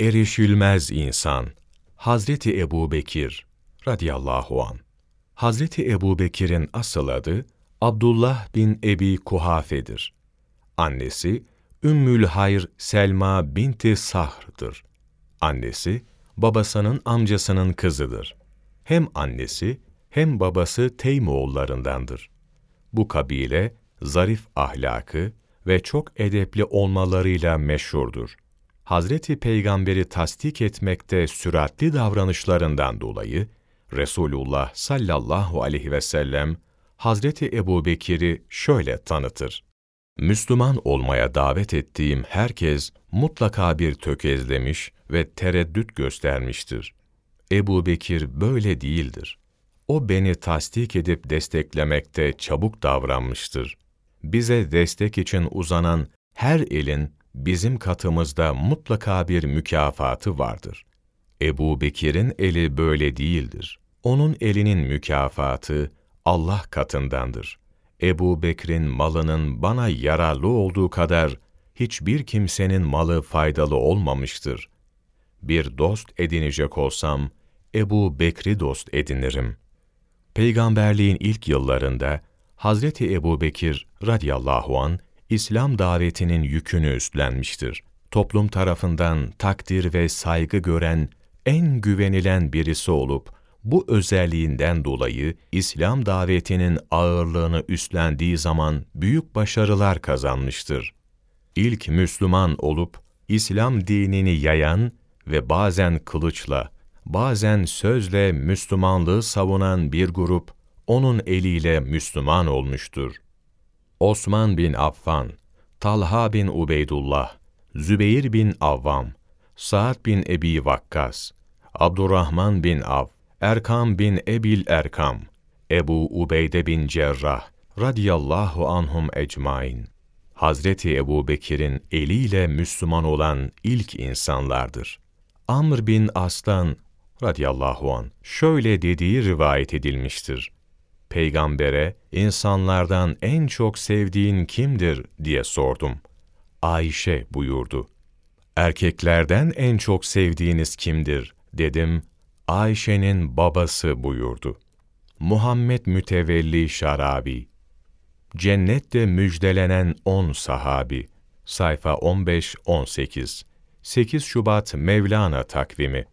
Erişilmez insan Hazreti Ebu Bekir radıyallahu an. Hazreti Ebu Bekir'in asıl adı Abdullah bin Ebi Kuhafe'dir. Annesi Ümmül Hayr Selma binti Sahr'dır. Annesi babasının amcasının kızıdır. Hem annesi hem babası Teymoğullarındandır. Bu kabile zarif ahlakı ve çok edepli olmalarıyla meşhurdur. Hazreti Peygamber'i tasdik etmekte süratli davranışlarından dolayı Resulullah sallallahu aleyhi ve sellem Hazreti Ebu Bekir'i şöyle tanıtır. Müslüman olmaya davet ettiğim herkes mutlaka bir tökezlemiş ve tereddüt göstermiştir. Ebu Bekir böyle değildir. O beni tasdik edip desteklemekte çabuk davranmıştır. Bize destek için uzanan her elin bizim katımızda mutlaka bir mükafatı vardır. Ebu Bekir'in eli böyle değildir. Onun elinin mükafatı Allah katındandır. Ebu Bekir'in malının bana yararlı olduğu kadar hiçbir kimsenin malı faydalı olmamıştır. Bir dost edinecek olsam, Ebu Bekri dost edinirim. Peygamberliğin ilk yıllarında Hazreti Ebu Bekir radıyallahu an İslam davetinin yükünü üstlenmiştir. Toplum tarafından takdir ve saygı gören en güvenilen birisi olup bu özelliğinden dolayı İslam davetinin ağırlığını üstlendiği zaman büyük başarılar kazanmıştır. İlk Müslüman olup İslam dinini yayan ve bazen kılıçla, bazen sözle Müslümanlığı savunan bir grup onun eliyle Müslüman olmuştur. Osman bin Affan, Talha bin Ubeydullah, Zübeyir bin Avvam, Sa'd bin Ebi Vakkas, Abdurrahman bin Av, Erkam bin Ebil Erkam, Ebu Ubeyde bin Cerrah, radiyallahu anhum ecmain. Hazreti Ebu Bekir'in eliyle Müslüman olan ilk insanlardır. Amr bin Aslan, radiyallahu an şöyle dediği rivayet edilmiştir. Peygambere, insanlardan en çok sevdiğin kimdir diye sordum. Ayşe buyurdu. Erkeklerden en çok sevdiğiniz kimdir dedim. Ayşe'nin babası buyurdu. Muhammed Mütevelli Şarabi Cennette müjdelenen on sahabi Sayfa 15-18 8 Şubat Mevlana takvimi